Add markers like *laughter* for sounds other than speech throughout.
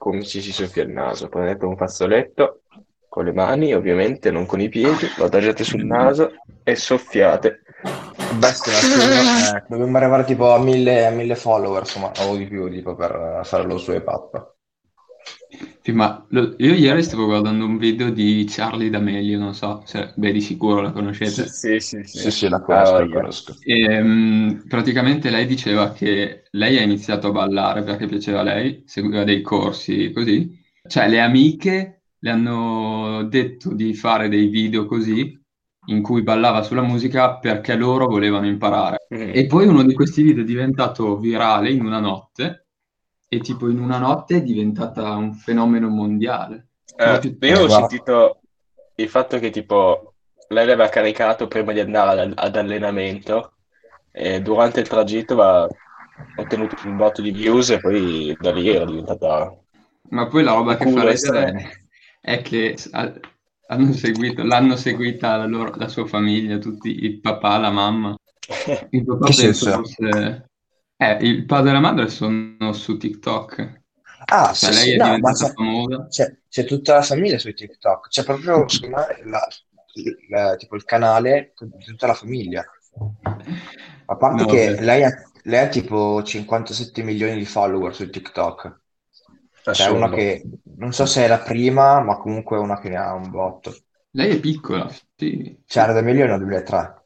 come ci si soffia il naso. Prendete un fazzoletto con le mani, ovviamente, non con i piedi, lo adagiate sul naso e soffiate. Bestia, eh, dobbiamo arrivare tipo a mille, a mille follower, insomma, o di più, tipo, per fare lo swipe up. Sì, ma lo- io ieri stavo guardando un video di Charlie D'Amelio, non so se, beh, di sicuro la conoscete. Sì, sì, sì. Sì, sì, la conosco, Ah, la io. conosco. E, mm, praticamente lei diceva che lei ha iniziato a ballare perché piaceva a lei, seguiva dei corsi così. Cioè, le amiche le hanno detto di fare dei video così in cui ballava sulla musica perché loro volevano imparare. Mm. E poi uno di questi video è diventato virale in una notte e tipo in una notte è diventata un fenomeno mondiale. Eh, io ho sentito il fatto che tipo lei l'aveva caricato prima di andare ad, ad allenamento e durante il tragitto aveva ottenuto un botto di views e poi da lì era diventata Ma poi la roba che fa ridere estremo. è che ha- hanno seguito, l'hanno seguita la, loro- la sua famiglia, tutti, il papà, la mamma. *laughs* Il papà Che penso senso? fosse... Eh, il padre e la madre sono su TikTok. Ah, Cioè, sì, lei sì, è no, diventata c'è, famosa. c'è- c'è tutta la famiglia su TikTok. C'è proprio, la- la- tipo il canale di tutta la famiglia. A parte No, che lei ha, lei ha tipo 57 milioni di follower su TikTok. Cioè, è una che non so se è la prima, ma comunque è una che ne ha un botto. Lei è piccola, sì. Cioè, era del 2001 al 2003.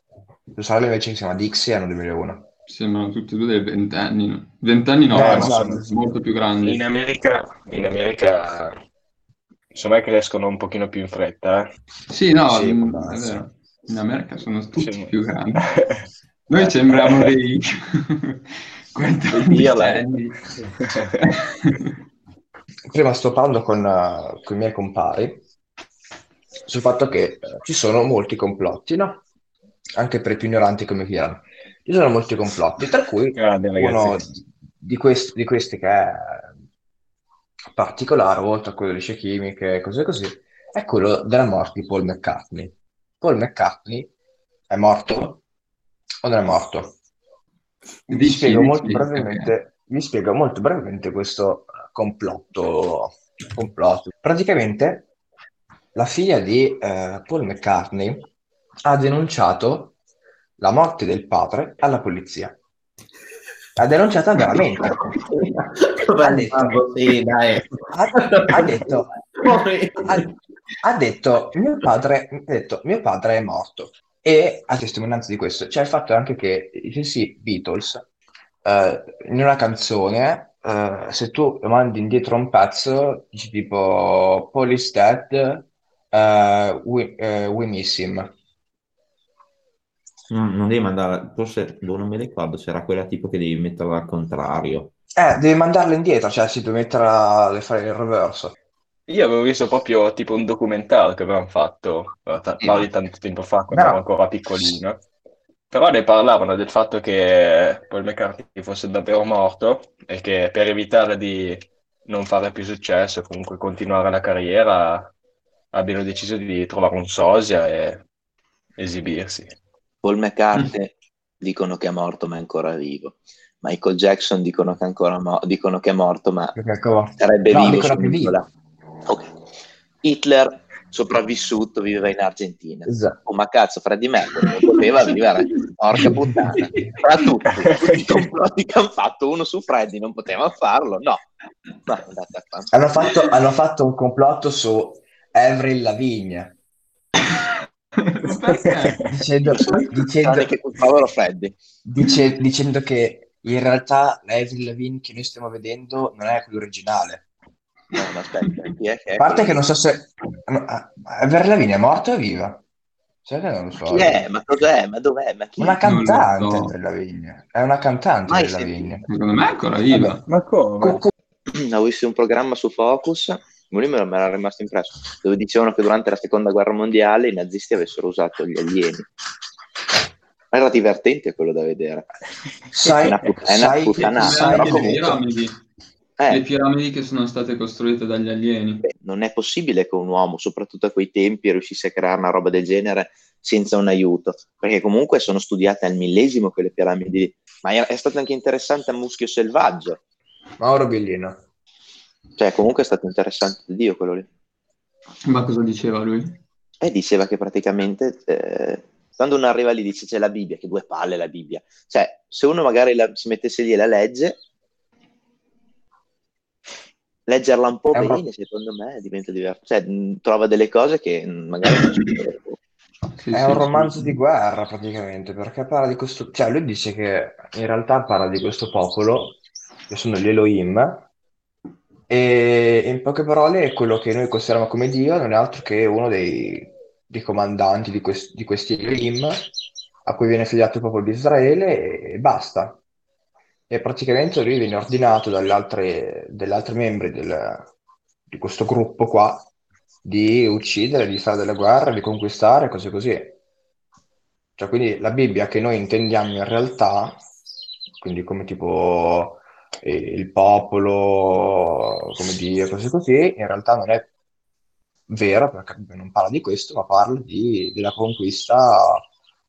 Sua sorella invece si chiama Dixie, è nel 2001. Sembrano tutti e due dei ventenni. Vent'anni no, Eh, esatto. sono molto più grandi. In America, in America insomma crescono un pochino più in fretta, eh. Sì, no, Sì, vero. In America sono tutti Sì. più grandi. *laughs* Noi sembriamo dei *laughs* quarantenni. *laughs* Prima sto parlando con, eh, con i miei compari sul fatto che eh, ci sono molti complotti, no? Anche per i più ignoranti come Piano. Ci sono molti complotti, tra cui Grande, uno di questi, di questi che è particolare, oltre a quello delle scie chimiche e cose così, è quello della morte di Paul McCartney. Paul McCartney è morto o non è morto? Vi Dici, spiego dici, molto brevemente, vi spiego molto brevemente questo complotto, complotto. Praticamente la figlia di eh, Paul McCartney ha denunciato la morte del padre alla polizia. Ha denunciata veramente. *laughs* Ha detto, Sì, ha, ha detto, ha, ha detto, mio padre, ha detto, mio padre è morto. E a testimonianza di questo c'è il fatto anche che i stessi Beatles, eh, in una canzone, eh, se tu mandi indietro un pezzo, dici tipo Paul is dead, eh, we, we miss him. No, non devi mandare, forse boh, non mi ricordo se era quella tipo che devi metterla al contrario. Eh, devi mandarla indietro, cioè si deve metterla, deve fare il reverso. Io avevo visto proprio tipo un documentario che avevano fatto, eh, ma- di tanto tempo fa, quando No. ero ancora piccolino, però ne parlavano del fatto che Paul McCartney fosse davvero morto e che per evitare di non fare più successo e comunque continuare la carriera abbiano deciso di trovare un sosia e esibirsi. Paul McCartney dicono che è morto ma è ancora vivo. Michael Jackson dicono che, è ancora mo- dicono che è morto ma ancora- sarebbe No, vivo su che è vivo. un'isola. Ok. Hitler sopravvissuto viveva in Argentina. Esatto. Oh ma cazzo, Freddie Mercury non poteva *laughs* vivere, porca puttana. Fra *laughs* tutti i complotti che hanno fatto, uno su Freddie non poteva farlo, no. Fare. Hanno fatto, hanno fatto un complotto su Avril Lavigne? *laughs* dicendo, dicendo, che dice- dicendo che in realtà la Avril Lavigne che noi stiamo vedendo non è quella originale. No, aspetta, chi è che è? A parte che non so se... no, ah, Avril Lavigne è morta o è viva? Sai che non lo so. Chi è? Ma cos'è? Ma dov'è? Ma chi Una Non lo cantante so. Avril Lavigne. È una cantante Mai Avril sentito. Lavigne. Secondo me è ancora viva. Vabbè. Ma come? Co- co- Ho visto un programma su Focus, lui me me era rimasto impresso, dove dicevano che durante la seconda guerra mondiale i nazisti avessero usato gli alieni. Era divertente quello da vedere. sai, È una put- è una sai, puttanata, però le comunque- piramidi, Eh, le piramidi che sono state costruite dagli alieni. beh, non è possibile che un uomo, soprattutto a quei tempi, riuscisse a creare una roba del genere senza un aiuto, perché comunque sono studiate al millesimo quelle piramidi. lì. Ma è, è stato anche interessante a Muschio Selvaggio. Mauro Bellino. Cioè, comunque è stato interessante di Dio quello lì. Ma cosa diceva lui? E diceva che praticamente eh, quando uno arriva lì dice c'è la Bibbia, che due palle la Bibbia. Cioè, se uno magari la- si mettesse lì e la legge, leggerla un po' ro- bene, secondo me diventa diverso. Cioè, mh, trova delle cose che mh, magari non ci *coughs* Sì, È sì, un sì. romanzo di guerra praticamente, perché parla di questo, cioè lui dice che in realtà parla di questo popolo, che sono gli Elohim, e in poche parole quello che noi consideriamo come Dio non è altro che uno dei, dei comandanti di, quest- di questi Elohim, a cui viene affiliato il popolo di Israele e, basta. E praticamente lui viene ordinato dagli altri membri del- di questo gruppo qua di uccidere, di fare delle guerre, di conquistare, cose così. Cioè, quindi la Bibbia che noi intendiamo in realtà, quindi come tipo eh, il popolo, come Dio, cose così, in realtà non è vero perché non parla di questo, ma parla di- della conquista,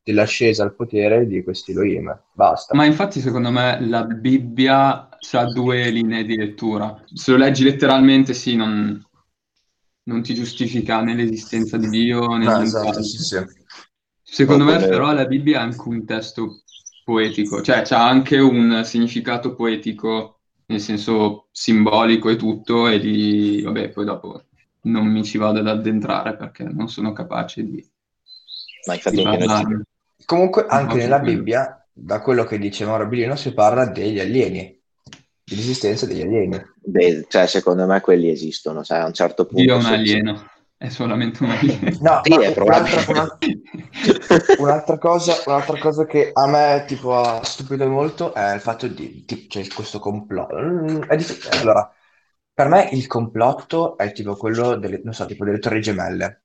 dell'ascesa al potere di questi Elohim. Basta. Ma infatti, secondo me, la Bibbia ha due linee di lettura. Se lo leggi letteralmente, sì, non, non ti giustifica né l'esistenza di Dio né No, nient'altro. esatto, sì, sì. Secondo No, me, come- però, la Bibbia è anche un testo poetico, cioè c'ha anche un significato poetico, nel senso simbolico e tutto, e di, vabbè, poi dopo non mi ci vado ad addentrare perché non sono capace di, Ma infatti di anche noi ci- parlarne. Comunque, anche nella quello. Bibbia, da quello che dice Mauro Bilino, si parla degli alieni, dell'esistenza degli alieni. Beh, cioè, secondo me quelli esistono, sai, a un certo punto... Dio è un alieno, è solamente un alieno. No, Sì, è un'altra, una- *laughs* un'altra cosa, un'altra cosa che a me tipo ha stupito molto è il fatto di, di- cioè, questo complotto. Mm. Allora, per me il complotto è tipo quello delle, non so, tipo delle Torri Gemelle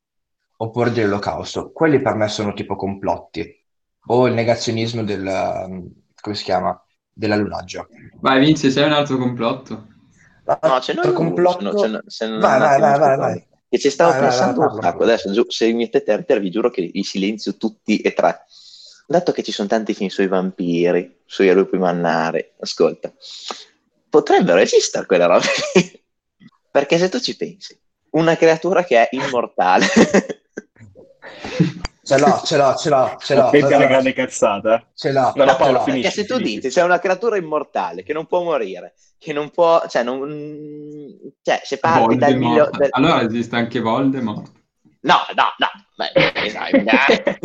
oppure dell'Olocausto. Quelli per me sono tipo complotti o il negazionismo del, um, come si chiama? Dell'allunaggio. Vai, Vince, c'è un altro complotto? No, ce n'è Altro complotto. se no- se non Vai, un vai, vai, vai, vai. Che ci stavo Vai, vai, pensando vai, un parla. sacco. Adesso, giu- se mi mettete enter, vi giuro che li silenzio tutti e tre. Dato che ci sono tanti film sui vampiri, sui lupi mannari, ascolta, potrebbero esistere quelle robe. *laughs* Perché se tu ci pensi, una creatura che è immortale, *laughs* Ce l'ho, ce l'ho, ce l'ho, ce l'ho. Una Allora, grande cazzata. Ce l'ho, No, no, Paolo, finisci. perché se tu finisci. dici c'è una creatura immortale che non può morire, che non può, cioè, non, cioè se parti dal Voldemort. miglior... del- Allora esiste anche Voldemort. No, no, no. Beh, dai.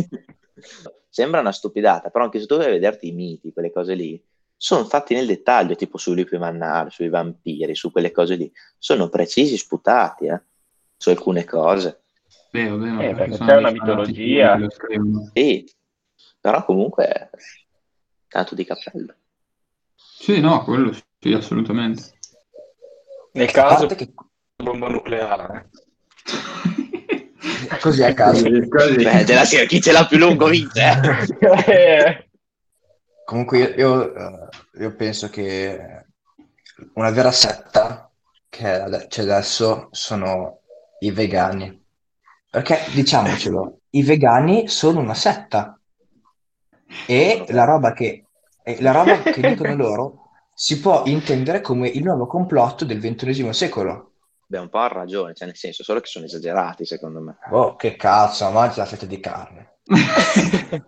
Sembra una stupidata, però anche se tu vai a vederti i miti, quelle cose lì, sono fatti nel dettaglio, tipo sui lupi mannari, sui vampiri, su quelle cose lì. Sono precisi, sputati, eh, su alcune cose. Beh, vabbè, ma Eh, perché perché c'è una mitologia. Sì, però comunque tanto di cappello. Sì, no, quello sì, assolutamente. Nel caso, che bomba nucleare. *laughs* così a caso. Così. Beh, della serie, chi ce l'ha più lungo vince. eh. Eh, *laughs* Comunque io, io, eh, io penso che una vera setta che c'è adesso sono i vegani. Perché diciamocelo, i vegani sono una setta e la roba che, la roba che dicono *laughs* loro si può intendere come il nuovo complotto del ventunesimo secolo. Beh, un po' ha ragione, cioè nel senso, solo che sono esagerati, secondo me. Oh, che cazzo, mangi la fetta di carne. *laughs*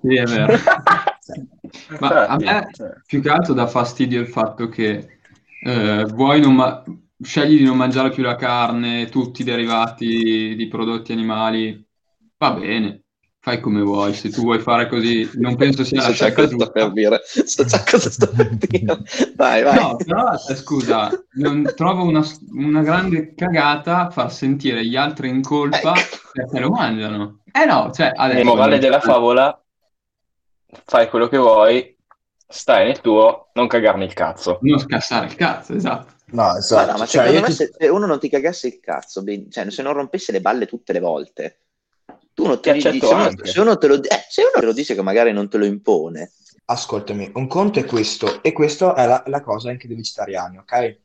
Sì, è vero. Ma a me Infatti, più che altro dà fastidio il fatto che eh, vuoi non ma- scegli di non mangiare più la carne, tutti i derivati di prodotti animali, va bene, fai come vuoi, se tu vuoi fare così, non penso sia la scelta cosa sto per dire. So già cosa sto per dire. Vai, vai. No, però eh, scusa, non trovo una, una grande cagata far sentire gli altri in colpa Ecco. perché lo mangiano. Eh no, cioè adesso... Il morale della favola, fai quello che vuoi, stai nel tuo, non cagarne il cazzo. Non scassare il cazzo, esatto. No, Ma esatto. no, ma Cioè, secondo me ti- se, se uno non ti cagasse il cazzo, cioè se non rompesse le balle tutte le volte, tu non te Ti li- accetto se, uno, anche. se uno te lo, eh, se uno te lo dice che magari non te lo impone, Ascoltami, un conto è questo, e questo è la, la cosa anche dei vegetariani, ok?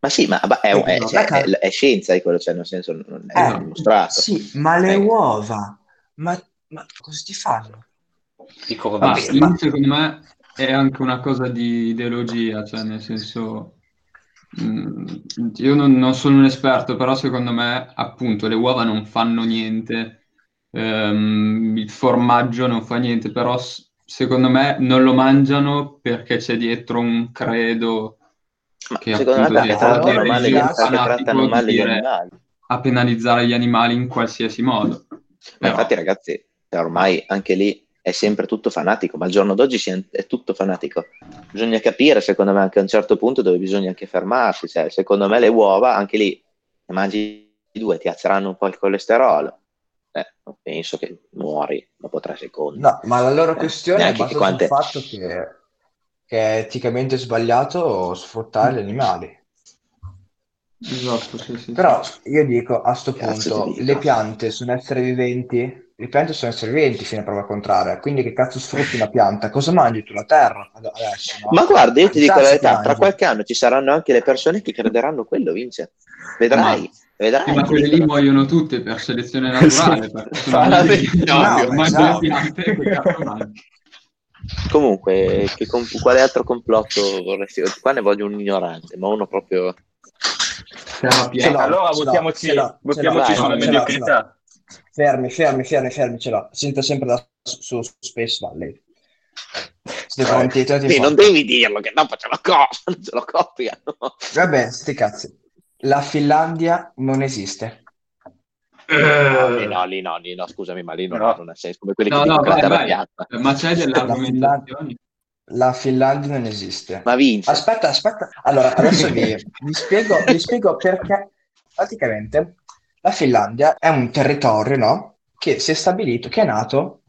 ma sì, ma ma è, è- No, cioè, car- è- è scienza di quello, cioè nel senso non è Eh, dimostrato. Sì, ma le Eh. uova, ma, ma cosa ti fanno? Di Ma ma- secondo me è anche una cosa di ideologia, cioè nel senso io non, non sono un esperto, però secondo me, appunto, le uova non fanno niente, ehm, il formaggio non fa niente, però secondo me non lo mangiano perché c'è dietro un credo Ma che secondo me appunto perché di perché fanatico di dire a penalizzare gli animali in qualsiasi modo. Ma Però, infatti, ragazzi, cioè, ormai anche lì è sempre tutto fanatico, ma al giorno d'oggi è, è tutto fanatico. Bisogna capire, secondo me, anche a un certo punto dove bisogna anche fermarsi. Cioè, secondo me le uova, anche lì, ne mangi due, ti alzeranno un po' il colesterolo. Eh, non penso che muori dopo tre secondi. No, ma la loro Eh, questione è neanche che basata sul quante... fatto che, che è eticamente sbagliato sfruttare gli animali. esatto, sì, sì. Però io dico a sto Cazzo punto, le piante sono esseri viventi, le piante sono esseri viventi fino a prova contraria, quindi che cazzo sfrutti una pianta? Cosa mangi tu? La terra ad- adesso, no? Ma guarda, io ti dico la verità, tra qualche anno ci saranno anche le persone che crederanno quello, Vince. Vedrai, Ma, sì, vedrai. ma quelle lì muoiono tutte per selezione *laughs* naturale, Fa- viventi, No, no, esatto. piante? Comunque, quale altro complotto vorresti? Qua ne voglio un ignorante, ma uno proprio... Allora buttiamoci, buttiamoci sulla mediocrità. Fermi, fermi, fermi, fermi, ce l'ho. Sento sempre da su, su Space Valley. Siete pronti? Sì, non devi dirlo, che dopo ce lo copiano, *laughs* ce lo copiano. Vabbè, sti cazzi. La Finlandia non esiste. No, lì no, lì no, lì no, scusami, ma lì non, No. non ha senso, come quelli No, che no, dicono vai, vai. piatta. Ma c'hai delle La Finlandia, argomentazioni? la Finlandia non esiste. Ma vince. Aspetta, aspetta. Allora, adesso vi, vi spiego, vi spiego perché praticamente la Finlandia è un territorio, no? Che si è stabilito, che è nato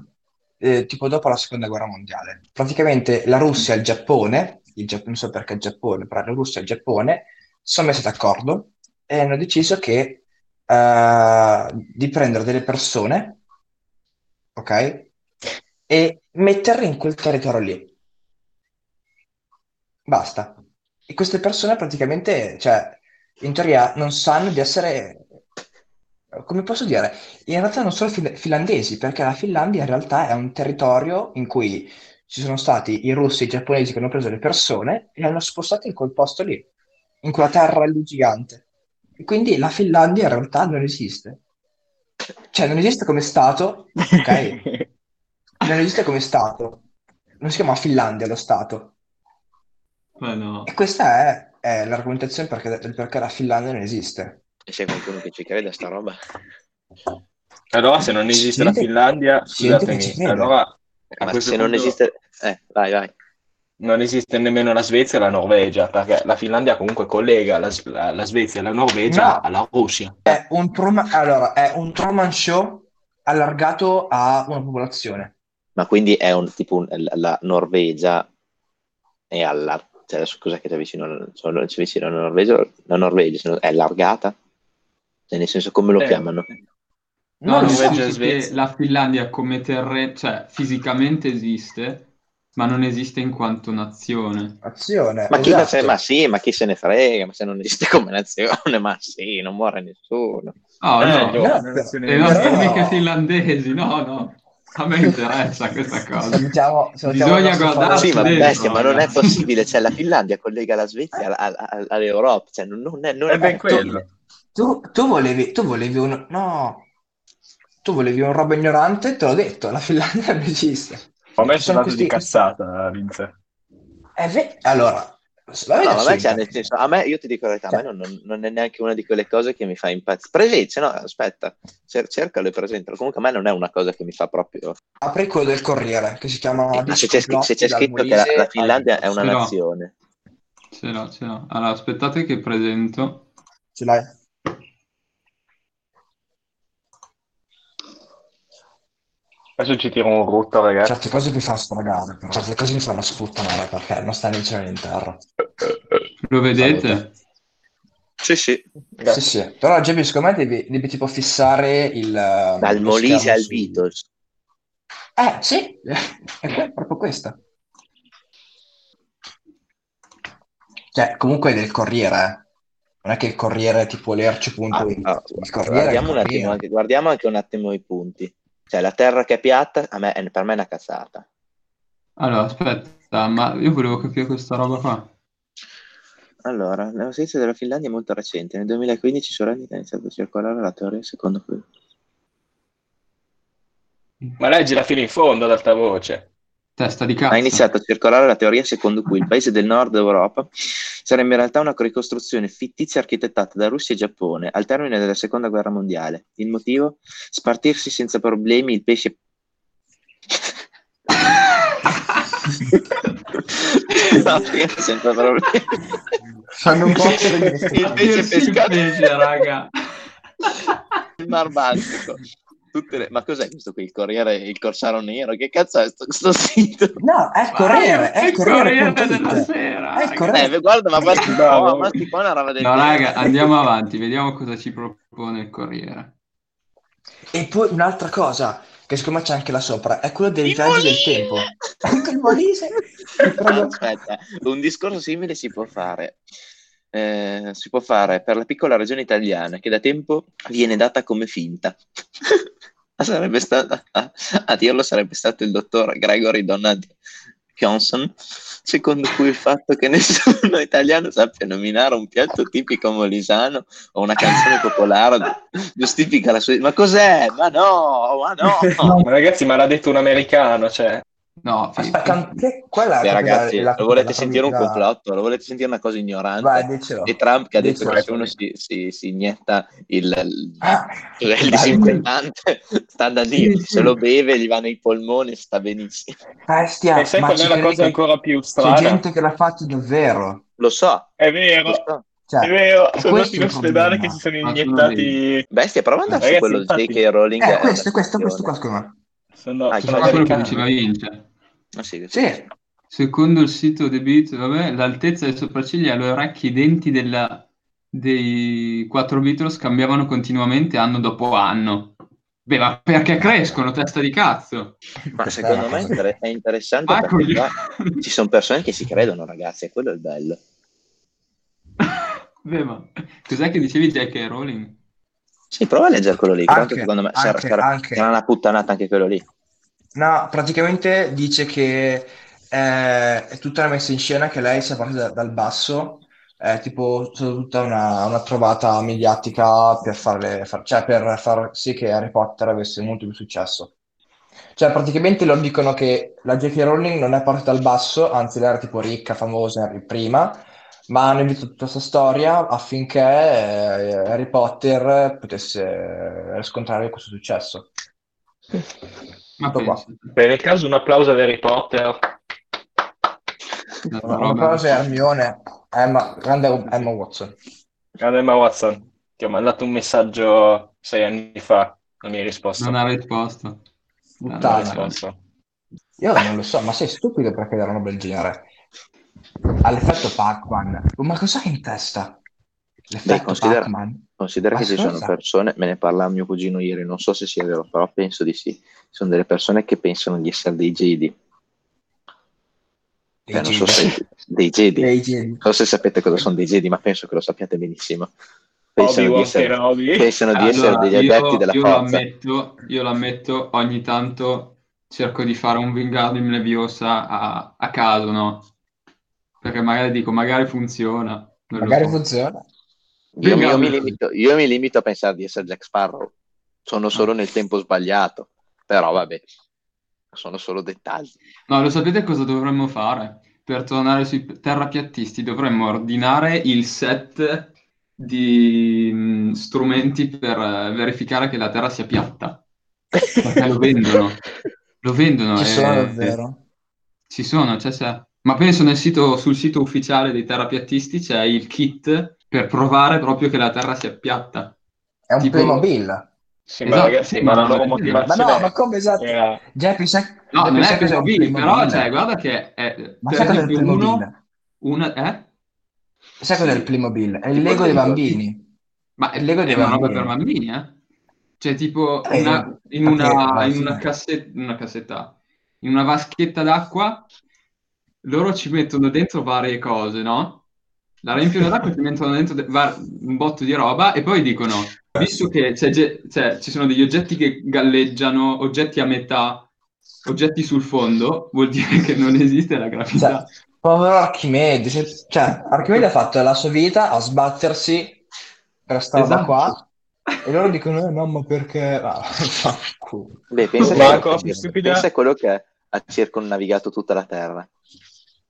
eh, tipo dopo la seconda guerra mondiale. Praticamente la Russia e il Giappone, il Gia- non so perché il Giappone, però la Russia e il Giappone sono messi d'accordo e hanno deciso che, eh, di prendere delle persone, ok? E metterle in quel territorio lì. Basta. E queste persone praticamente, cioè, in teoria non sanno di essere, come posso dire, in realtà non sono fil- finlandesi, perché la Finlandia in realtà è un territorio in cui ci sono stati i russi e i giapponesi che hanno preso le persone e le hanno spostate in quel posto lì, in quella terra lì gigante. E quindi la Finlandia in realtà non esiste. Cioè, non esiste come stato, ok? *laughs* Non esiste come stato. Non si chiama Finlandia lo stato. Ma no. E questa è, è l'argomentazione perché, del perché la Finlandia non esiste. E c'è qualcuno che ci crede a sta roba? Allora, se non esiste la Finlandia, scusatemi, allora a Ma questo se non punto esiste... Eh, vai, vai. non esiste nemmeno la Svezia e la Norvegia, perché la Finlandia comunque collega la, la- la Svezia e la Norvegia No. alla Russia. È un Truman, allora, è un Truman Show allargato a una popolazione. Ma quindi è un tipo un- la Norvegia è alla... Cioè, adesso cos'è che c'è vicino, c'è vicino alla Norvegia? La Norvegia è allargata? Cioè, nel senso, come lo Eh, chiamano? No, so. Norvegia e la Finlandia come terreno, cioè fisicamente esiste, ma non esiste in quanto nazione. Azione, Ma, chi, esatto. ma sì, ma chi se ne frega? Ma se non esiste come nazione, ma sì, non muore nessuno. Oh, Eh, no, no, nazione le nostre amiche finlandesi, no, no, a me interessa questa cosa. Salutiamo, salutiamo Bisogna guardarsi Sì, ma bestia, ma non è possibile. Cioè, la Finlandia collega la Svezia all- all- all'Europa. Cioè, non, non è, non È è ben quello. Tu, tu volevi, tu volevi un... No, tu volevi un roba ignorante, te l'ho detto, la Finlandia non esiste. Ho messo Sono un dato di questi- cazzata, Vince. Ve- Allora, No, a me, nel senso, a me, io ti dico la verità, a me Cioè. non, non è neanche una di quelle cose che mi fa impazzire. Presenza, no, aspetta, cer- cercalo e presentalo. Comunque a me non è una cosa che mi fa proprio... Apri quello del Corriere, che si chiama Eh, ma se c'è, se c'è Dal scritto che la, Molise la al- Finlandia è una no. nazione, Ce l'ho, ce l'ho. Allora, aspettate che presento. Ce l'hai? Adesso ci tiro un rutto, ragazzi. Certe cose mi fanno stragare, però certe cose mi fanno sputtanare perché non sta né in cielo né in terra. Lo vedete? sì, sì, Sì, sì. Però, Gemmi, secondo me devi, devi tipo fissare il... dal Molise al su- Beatles. Eh, sì, *laughs* è proprio questa. Cioè, comunque è del Corriere, eh. Non è che il Corriere è tipo lerci.it. Ah, ah, è il guardiamo, un attimo, Corriere. anche, guardiamo anche un attimo i punti. Cioè, la terra che è piatta, a me, è- per me è una cazzata. Allora, aspetta, ma io volevo capire questa roba qua. Allora, la notizia della Finlandia è molto recente. Nel 2015 su Reddit ha iniziato a circolare la teoria secondo cui... Ma leggila fino in fondo ad alta voce. Testa di cazzo. Ha iniziato a circolare la teoria secondo cui il paese del nord Europa sarebbe in realtà una ricostruzione fittizia architettata da Russia e Giappone al termine della seconda guerra mondiale. Il motivo? Spartirsi senza problemi il pesce... *laughs* no, senza problemi. Fanno un po' Il pesce Dirsi il pescato pesce, raga. il Mar Baltico. Tutte le- Ma cos'è questo qui? Il Corriere, il Corsaro Nero? Che cazzo è sto, sto sito? No, è Corriere, è il Corriere Corriere.it. della Sera. È. Corriere. Eh, guarda, ma Bravo. qua, ma sti qua è una roba del No, raga, andiamo avanti, vediamo cosa ci propone il Corriere. E poi un'altra cosa, che secondo me c'è anche là sopra, è quello dei viaggi del tempo. *laughs* Anche il Molise. *laughs* Aspetta, un discorso simile si può fare. eh, si può fare per la piccola regione italiana che da tempo viene data come finta. *laughs* sarebbe stata, a, a dirlo sarebbe stato il dottor Gregory Donald Johnson, secondo cui il fatto che *laughs* nessuno italiano sappia nominare un piatto tipico molisano o una canzone popolare giustifica la sua... Ma cos'è? Ma no, ma no! Ma ragazzi, ma l'ha detto un americano, cioè. No, Aspetta, che, quella Beh, ragazzi, la- la- lo volete sentire un famiglia- complotto? Lo volete sentire una cosa ignorante? Vai, dicelo. E Trump che ha detto Dicelo. che se uno si, si, si inietta il, il, Ah, il disinfettante, sta da Dio, Sì, sì. se lo beve gli va nei polmoni, sta benissimo. Bestia, E sai ma qual è la cosa ancora più c'è strana? gente che l'ha fatto davvero. Lo so, È lo vero, so. Cioè, è vero. Sono andati in ospedale problema. che si sono iniettati. Bestia, prova ad andare su quello infatti- J.K. Rowling. Eh, questo, questo, questo qua, secondo me. Sono, Ah, sono quello che diceva Vince. Ah, sì, sì. Sì, Secondo il sito The Beat, vabbè, l'altezza delle sopracciglia le orecchie, i denti della- dei quattro Beatles cambiavano continuamente anno dopo anno. Beh, ma perché crescono, testa di cazzo? Ma secondo me è interessante Ah, perché qua ci sono persone che si credono, ragazzi, e quello è il bello. *laughs* Beh, ma cos'è che dicevi J.K. Rowling? Sì, prova a leggere quello lì, Anche, secondo me sarà, anche, sarà- anche. sarà una puttanata anche quello lì. No, praticamente dice che eh, è tutta una messa in scena che lei sia partita da- dal basso, è tipo solo tutta una, una trovata mediatica per farle, far, cioè per far sì che Harry Potter avesse molto più successo. Cioè, praticamente loro dicono che la J.K. Rowling non è partita dal basso, anzi lei era tipo ricca, famosa prima, ma hanno inventato tutta questa storia affinché eh, Harry Potter potesse riscontrare questo successo. Ma Tutto qua. penso. Per il caso un applauso ad Harry Potter. Roba- cosa è Hermione, Emma, grande Emma Watson. Grande Emma Watson, ti ho mandato un messaggio sei anni fa, non mi hai risposto. Non ha risposto. Non risposto. Io non lo so, ma sei stupido per chiedere una roba del genere. All'effetto Pac-Man. Oh, Ma cos'hai in testa? L'effetto considera- Pac-Man? Considera Ma che ci sono persone, me ne parlava mio cugino ieri, non so se sia vero, però penso di sì. Ci sono delle persone che pensano di essere dei Jedi. Dei Eh, non so se *laughs* dei Jedi. Dei Jedi. Non so se sapete cosa sono dei Jedi, ma penso che lo sappiate benissimo. Pensano di essere, pensano di essere Allora, degli io, della io forza. l'ammetto, io l'ammetto, ogni tanto cerco di fare un Wingardium Leviosa a, a caso, no? Perché magari dico, magari funziona. Magari so. funziona. Io, mi- io mi limito, io mi limito a pensare di essere Jack Sparrow. Sono solo nel tempo sbagliato. Però vabbè, sono solo dettagli. No, lo sapete cosa dovremmo fare? Per tornare sui terrapiattisti dovremmo ordinare il set di mh, strumenti per eh, verificare che la Terra sia piatta. Perché lo vendono. Lo vendono. Ci e- sono davvero. Ci sono, c'è, c'è. Ma penso nel sito, sul sito ufficiale dei terrapiattisti c'è il kit per provare proprio che la Terra sia piatta. È un Tipo- Playmobil. Sì, Esatto, ma ragazzi, sì, ma la loro ma Ma motivazione no, ma come esatto? era... Geppi, sai, No, non è Playmobil, però cioè, guarda che è, Ma sai cos'è il Playmobil? una, eh? Sai cos'è Sì. il Playmobil? È il Lego dei bambini. Ma è, Il Lego è dei una roba bambini. per bambini, eh? Cioè, tipo, Eh, una- in, una, in una cassetta, una cassetta, in una vaschetta d'acqua, loro ci mettono dentro varie cose, no? La riempiono d'acqua e ci mettono dentro de- va- un botto di roba e poi dicono, visto che c'è ge- cioè, ci sono degli oggetti che galleggiano, oggetti a metà, oggetti sul fondo, vuol dire che non esiste la gravità. Povero Archimede, cioè Archimede ha fatto la sua vita a sbattersi per roba Esatto. qua e loro dicono eh, no ma perché... Ah. *laughs* Beh, pensa, Ma che- pensa a quello che ha circonnavigato tutta la Terra.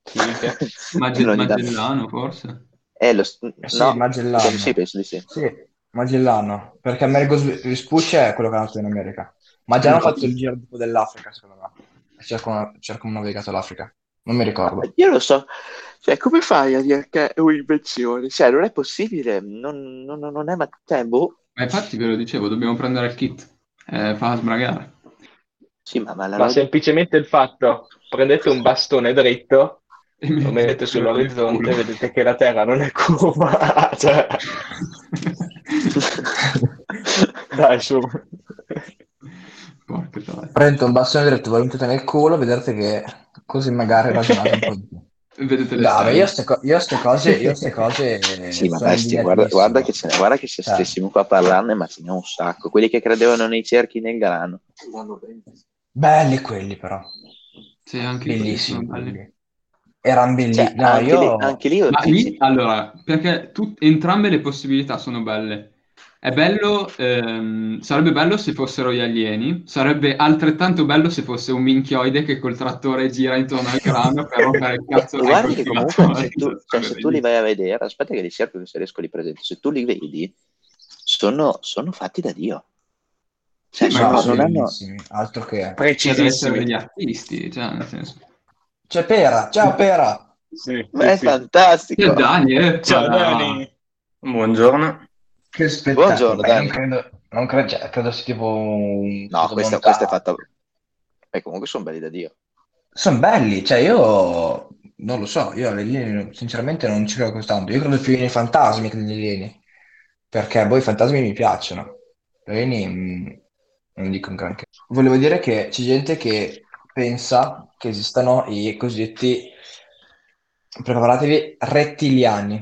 Chi *laughs* Magge- Magellano, forse. Eh, lo, sì, Sì, no, Magellano. Sì, penso di sì. Sì, Magellano, perché Amerigo Vespucci è quello che è nato in America. Ma già hanno fatto il giro tipo dell'Africa, secondo me. E Circum- circumnavigato l'Africa. Non mi ricordo. Io lo so, cioè, come fai a dire che è un'invenzione? Cioè, non è possibile, non, non- non è, ma cioè, boh. Ma infatti ve lo dicevo, dobbiamo prendere il kit. Eh, fa sbragare. Sì, ma, ma la Ma semplicemente il fatto, prendete un bastone dritto, lo mettete nel sull'orizzonte e vedete che la Terra non è curva. *laughs* Cioè, *laughs* dai, su. Porca troia. Prendete un bastone dritto, mettete nel culo, vedete che così magari ragionate un po' di più. *laughs* Vedete le stelle. io ste, co- io ste cose, io ste cose Sì, ma sono bestia, guarda, guarda che, ce- guarda che se Cioè. stessimo qua a parlarne, ma ce n'è un sacco. Quelli che credevano nei cerchi nel grano. Belli quelli però, Sì, anche quelli bellissimi sono belli. quelli. Erano belli. Cioè, No, anche, io... lì, anche lì io lì, allora, perché tu- entrambe le possibilità sono belle. È bello, ehm, sarebbe bello se fossero gli alieni, sarebbe altrettanto bello se fosse un minchioide che col trattore gira intorno al grano per rompere il cazzo E ai guarda che comunque se *laughs* tu, cioè, se tu li vai a vedere, aspetta che li cerco se riesco li presento, se tu li vedi, sono, sono fatti da Dio. Cioè, Sì, sono- ma sono non hanno... altro che... Cioè, deve essere degli artisti, cioè, nel senso. C'è Pera, ciao Pera! Sì, Ma è sì, sì. fantastico! Che Dani, eh, Ciao, Dani. Buongiorno. Che spettacolo! Buongiorno, Dani. non credo, non credo, cioè, credo sia tipo un No, questa, questa è fatta... E comunque sono belli da Dio. Sono belli, cioè io non lo so, io agli alieni sinceramente non ci credo così tanto. Io credo più nei fantasmi che negli alieni, perché poi i fantasmi mi piacciono. Gli alieni mm, non dico un granché. Volevo dire che c'è gente che pensa che esistano i cosiddetti, preparatevi, rettiliani.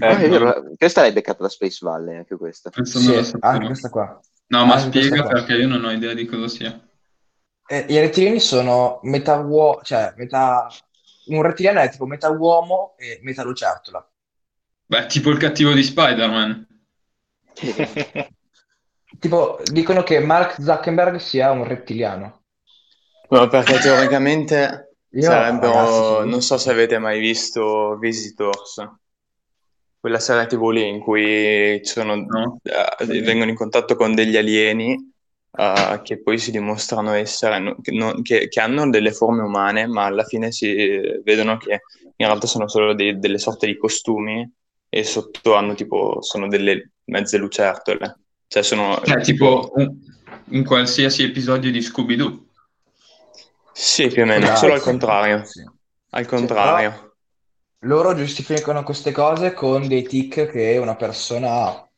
Eh, Ah, è vero, questa l'hai beccata da Space Valley, anche questa. Sì, anche questa qua. No, ma anche spiega perché io non ho idea di cosa sia. Eh, I rettiliani sono metà uomo, cioè metà... Un rettiliano è tipo metà uomo e metà lucertola. Beh, tipo il cattivo di Spider-Man. Tipo, dicono che Mark Zuckerberg sia un rettiliano. No, perché teoricamente Io, sarebbero, ragazzi, non so se avete mai visto Visitors, quella serie TV lì in cui sono, No? eh, vengono in contatto con degli alieni eh, che poi si dimostrano essere, no- che, non- che- che hanno delle forme umane, ma alla fine si vedono che in realtà sono solo dei- delle sorte di costumi e sotto hanno tipo, sono delle mezze lucertole. Cioè sono Cioè, tipo un, un qualsiasi episodio di Scooby-Doo. Sì, più o meno, solo al contrario. Sì. Al contrario. Loro giustificano queste cose con dei tic che una persona ha.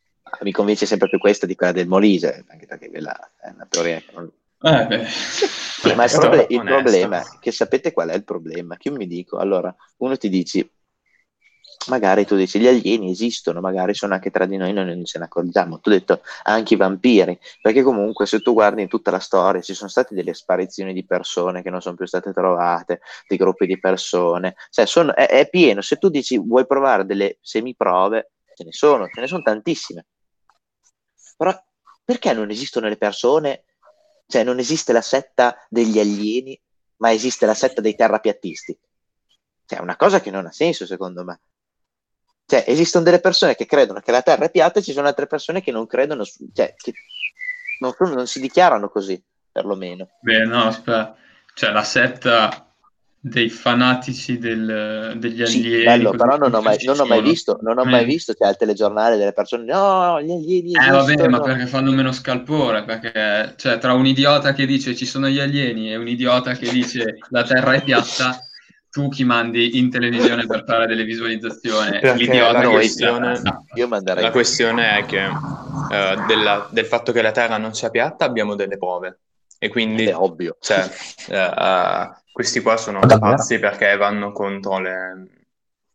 Mi convince sempre più questa di quella del Molise, anche perché quella è una teoria che non... Eh, beh. Ma il, proble- il problema è che sapete qual è il problema? Che io mi dico, allora, uno ti dici, magari tu dici, gli alieni esistono, magari sono anche tra di noi, noi non ce ne accorgiamo. Tu hai detto anche i vampiri, perché comunque se tu guardi in tutta la storia ci sono state delle sparizioni di persone che non sono più state trovate, di gruppi di persone, cioè sono- è, è pieno. Se tu dici vuoi provare delle semiprove, ce ne sono, ce ne sono tantissime. Però perché non esistono le persone? Cioè non esiste la setta degli alieni, ma esiste la setta dei terrapiattisti. Cioè è una cosa che non ha senso secondo me. Cioè esistono delle persone che credono che la Terra è piatta e ci sono altre persone che non credono, su- cioè che non, non si dichiarano così, perlomeno. Beh, no, aspetta. Cioè, la setta dei fanatici del- degli Sì, alieni. bello, così però non ho mai, non ho mai visto, non ho mai Eh. visto cioè, al telegiornale delle persone, no, gli alieni Eh vabbè, esistono. ma perché fanno meno scalpore? Perché cioè, tra un idiota che dice ci sono gli alieni e un idiota che dice la Terra è piatta, tu chi mandi in televisione per fare delle visualizzazioni? L'idiota la questione-. Io manderei La questione è che eh, della- del fatto che la Terra non sia piatta abbiamo delle prove e quindi è ovvio. cioè, eh, questi qua sono pazzi perché vanno contro le,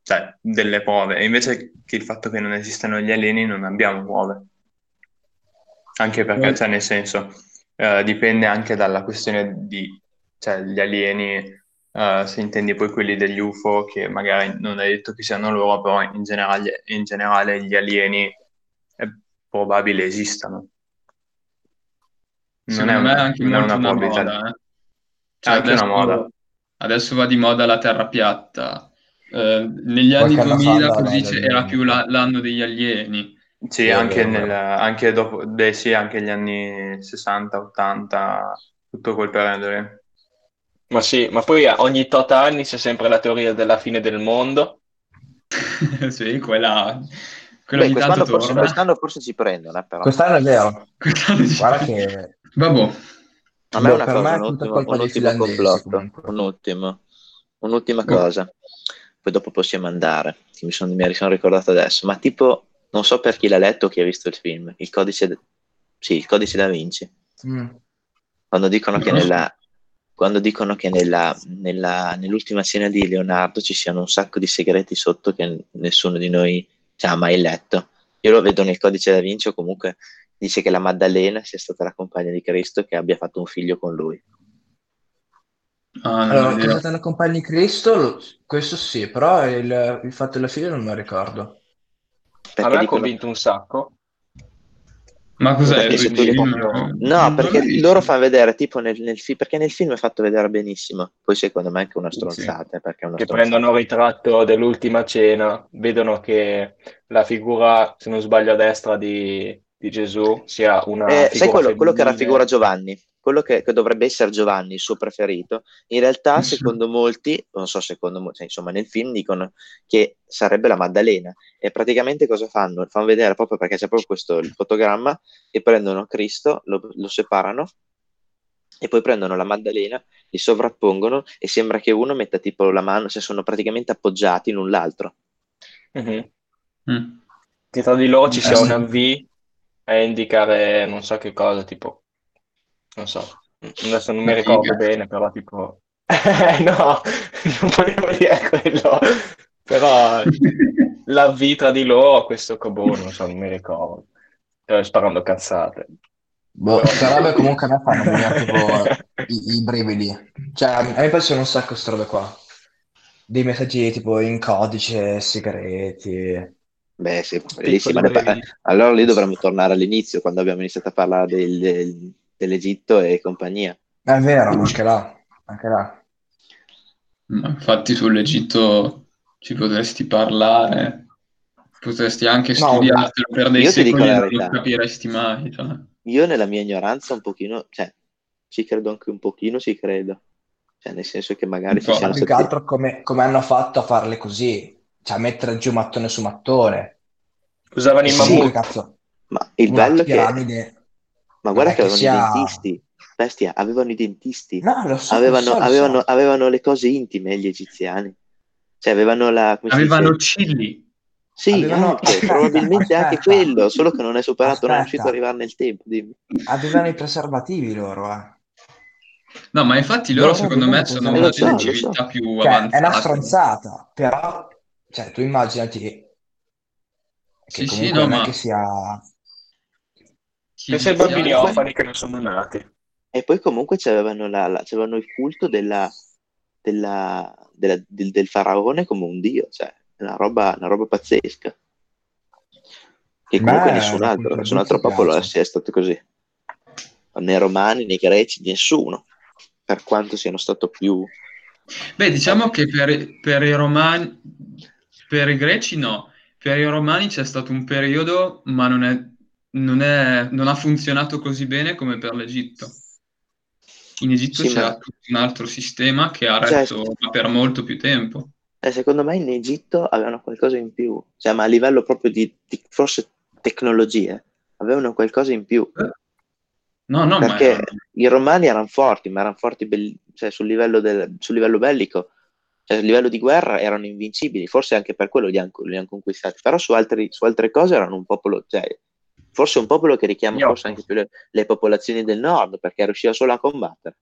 cioè, delle prove e invece che il fatto che non esistano gli alieni non abbiamo prove. Anche perché, cioè, nel senso, eh, dipende anche dalla questione di, cioè, gli alieni eh, se intendi poi quelli degli UFO, che magari non è detto che siano loro, però in generale, in generale gli alieni è probabile esistano. Non è, Secondo me una, non è molto una una probabilità. moda, eh. Cioè, anche una adesso, moda. adesso va di moda la terra piatta. Eh, negli anni Qualche anno fa 2000 andava così c'era alieni, più la- l'anno degli alieni. Sì, anche, nel, anche dopo, beh, sì, anche gli anni 60, 80, tutto quel periodo lì. Ma sì, ma poi a ogni tot anni c'è sempre la teoria della fine del mondo. *laughs* Sì, quella, quella Beh, quest'anno forse, torna. quest'anno forse ci prendono, eh, però. Quest'anno è vero. Quest'anno ci- Guarda che Vabbè, A me è una cosa, un colpa un complotto, ultimo, un'ultima Boh. cosa, poi dopo possiamo andare, che mi sono, mi sono ricordato adesso, ma tipo, non so per chi l'ha letto o chi ha visto il film, il codice, de- sì, il codice da Vinci, Mm. quando dicono che nella, quando dicono che nella, nella- nell'ultima scena di Leonardo ci siano un sacco di segreti sotto che nessuno di noi ci ha mai letto. Io lo vedo nel codice da Vinci o comunque dice che la Maddalena sia stata la compagna di Cristo e che abbia fatto un figlio con lui. Ah, Allora, ho che è idea. stata la compagna di Cristo, questo sì, però il, il fatto della figlia non me lo ricordo. A Perché me ha dicono- convinto un sacco. Ma cos'è Perché il film? No, Non perché loro fanno vedere tipo nel, nel film, perché nel film è fatto vedere benissimo. Poi secondo me è anche una Sì, stronzata, perché è una Che stronzata. prendono il ritratto dell'ultima cena, vedono che la figura, se non sbaglio a destra di, di Gesù, sia una Eh, sai quello, quello che raffigura Giovanni, quello che, che dovrebbe essere Giovanni, il suo preferito, in realtà Sì. secondo molti, non so secondo molti, cioè, insomma nel film dicono che sarebbe la Maddalena e praticamente cosa fanno? Fanno vedere proprio perché c'è proprio questo il fotogramma e prendono Cristo, lo, lo separano e poi prendono la Maddalena, li sovrappongono e sembra che uno metta tipo la mano, cioè sono praticamente appoggiati l'un l'altro. Mhm. Mm. Che tra di loro ci Eh, sia sì. una V a indicare non so che cosa, tipo, non so, adesso non mi ricordo bene, però tipo, eh, *laughs* no, non volevo dire quello, però la V tra di loro, questo cobo, non so, non mi ricordo, Stavo sparando cazzate. Boh, queste robe comunque a me fanno venire *laughs* tipo i, i brividi. Cioè, a me piacciono un sacco queste robe qua. Dei messaggi tipo in codice, segreti. Beh, sì, bellissima. Allora lì dovremmo tornare all'inizio, quando abbiamo iniziato a parlare del- del- dell'Egitto e compagnia. È vero, anche là, anche là. Ma infatti sull'Egitto ci potresti parlare, potresti anche No, studiartelo per dei secoli e non capiresti mai. cioè. Io nella mia ignoranza un pochino, cioè, ci credo anche un pochino, ci credo. Cioè, nel senso che magari ci siano Più che altro come, come hanno fatto a farle così. Cioè, mettere giù mattone su mattone. Usavano i Sì, mammut, cazzo. Ma il bello è che... piramide. Ma guarda è che che avevano sia- i dentisti. Bestia, avevano i dentisti. No, lo so, lo avevano, so, lo so. avevano, avevano le cose intime gli egiziani. Cioè, avevano la... Avevano? Cilli. Sì, Avevano- anche, aspetta, *laughs* probabilmente anche aspetta. quello, solo che non è superato, non è Aspetta. riuscito ad arrivare nel tempo. Dimmi. Avevano i preservativi loro, eh. No, ma infatti loro Loro secondo me avevano sono una delle civiltà più Cioè, è una avanzate. stronzata, però, cioè, tu immaginati che Sì, sì, comunque no, non è ma che sia... pensa ai bambini iniziale- orfani che non sono nati. E poi comunque c'avevano, la, la- c'avevano il culto della, della- della- del, del faraone come un dio, cioè una roba, una roba pazzesca. Che comunque nessun la altro, nessun altro popolo sia stato così. Né romani, né greci, nessuno. Per quanto siano stato più... Beh, diciamo che per, per i romani, per i greci no, per i romani c'è stato un periodo, ma non è, non è- non ha funzionato così bene come per l'Egitto. In Egitto Sì, c'era ma- un altro sistema che ha retto ma per molto più tempo. eh, secondo me in Egitto avevano qualcosa in più, cioè ma a livello proprio di, di forse tecnologie, avevano qualcosa in più. No, no, ma perché era- i romani erano forti, ma erano forti bell- cioè, sul, livello del- sul livello bellico, cioè sul livello di guerra erano invincibili, forse anche per quello li hanno, li hanno conquistati, però su, altri- su altre cose erano un popolo, cioè, forse un popolo che richiama Io- forse anche più le, le popolazioni del nord, perché riusciva solo a combattere.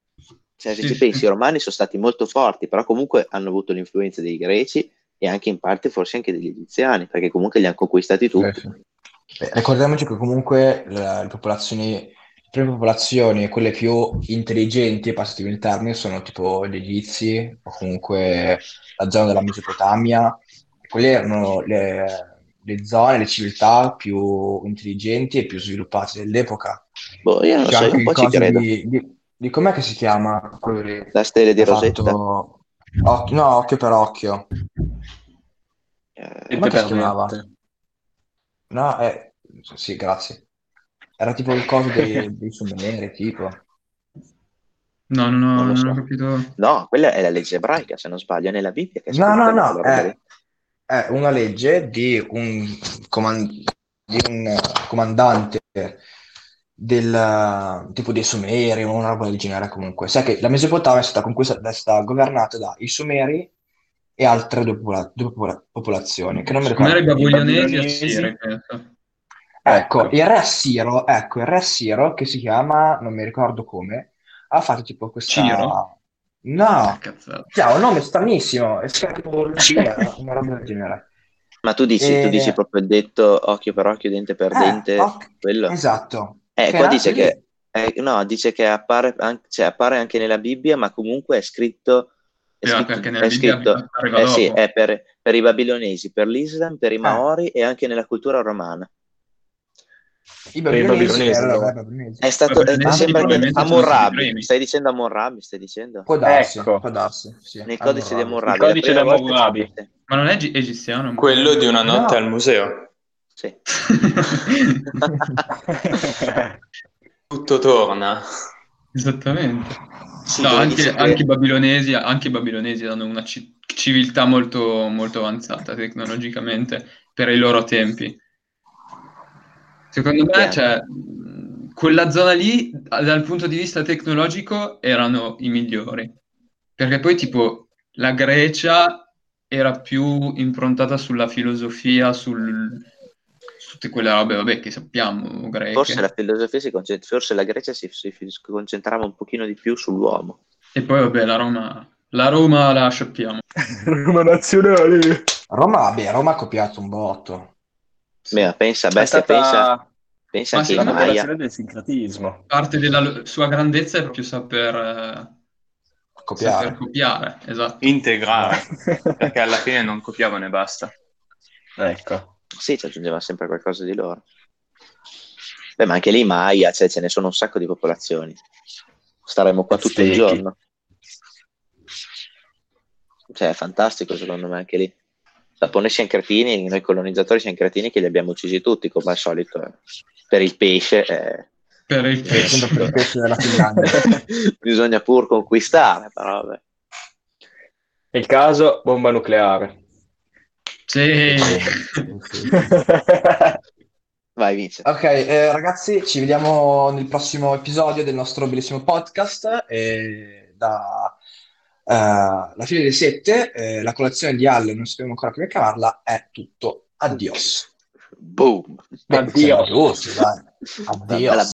Cioè, se Sì, ci sì. pensi, i romani sono stati molto forti, però comunque hanno avuto l'influenza dei greci e anche in parte forse anche degli egiziani, perché comunque li hanno conquistati tutti. Sì, sì. Beh, ricordiamoci che comunque le popolazioni prime popolazioni, quelle più intelligenti, passati il termine, sono tipo gli egizi o comunque la zona della Mesopotamia. Quelle erano le, le zone, le civiltà più intelligenti e più sviluppate dell'epoca. Boh, io non C'è so, un po' ci credo. di, di, di com'è che si chiama quello lì? La stella di Rosetta. fatto occhio, no, occhio per occhio. Eh, Com'è che si chiamava? No, eh, sì, grazie. Era tipo il coso dei, dei sumeri, tipo. No, non ho, Non non ho so. capito. No, quella è la legge ebraica, se non sbaglio, è nella Bibbia No, no, no, roba è, una legge di un, coman- di un comandante del tipo dei Sumeri, una roba del genere comunque. Sai che la Mesopotamia è stata, conquistata, è stata governata dai Sumeri e altre due, popola- due popola- popolazioni, che non mi ricordo. i I babilonesi e assiri. Ecco, Ecco. il re Assiro, ecco, il re Assiro, che si chiama, non mi ricordo come, ha fatto tipo questa... Ciro? No, ha un nome stranissimo, è Lucia, una roba del genere. Ma tu dici, tu E- dici proprio il detto occhio per occhio, dente per Eh, dente, ok, quello? esatto. Eh, Che qua dice anche lì. che, eh, no, dice che appare, an- cioè, appare anche nella Bibbia, ma comunque è scritto, è Eh, scritto, perché nella è Bibbia scritto- eh sì, è per, per i babilonesi, per l'Islam, per i Eh. Maori e anche nella cultura romana. I babilonesi re babilonesi. È stato, eh, sembra che probabilmente sono stati i Hammurabi, primi. stai dicendo Hammurabi, stai dicendo? Può darsi, Ecco. può darsi, sì. Nel codice di. Il codice di sì, Ma non è egi- egiziano? Quello di una notte No. al museo. sì. *laughs* Tutto torna. Esattamente. Sì, No, anche, anche i babilonesi, anche i babilonesi hanno una ci- civiltà molto, molto avanzata tecnologicamente per i loro tempi. Secondo me, cioè, quella zona lì, dal punto di vista tecnologico, erano i migliori. Perché poi, tipo, la Grecia era più improntata sulla filosofia, sul, su tutte quelle robe, vabbè, che sappiamo, greche. Forse la filosofia si concent- forse la Grecia si, si concentrava un pochino di più sull'uomo. E poi, vabbè, la Roma, la Roma la sappiamo. *laughs* Roma nazionale. Roma, vabbè, Roma ha copiato un botto. Beh, ma pensa, bestia, pensa, stata pensa Ma che i secondo me Maya, del sincretismo. Parte della sua grandezza è proprio saper, eh, Copiare. saper copiare, esatto. Integrare. *laughs* Perché alla fine non copiavano e basta. Ecco. sì, ci aggiungeva sempre qualcosa di loro. Beh, ma anche lì Maya, cioè, ce ne sono un sacco di popolazioni. Staremo qua tutto il giorno. Cioè, è fantastico secondo me anche lì. Noi siamo cretini, noi colonizzatori siamo cretini che li abbiamo uccisi tutti, come al solito. eh. Per il pesce, eh, Per il Sempre pesce. per il pesce della Finlandia. *laughs* bisogna pur conquistare, però vabbè. Il caso, bomba nucleare. Sì. *laughs* Vai, Vince. Ok, eh, ragazzi, ci vediamo nel prossimo episodio del nostro bellissimo podcast. E da eh, la fine del 7, eh, la colazione di Halle, non sappiamo ancora come chiamarla, è tutto. Addios. Boom. Beh, Addio. Addios.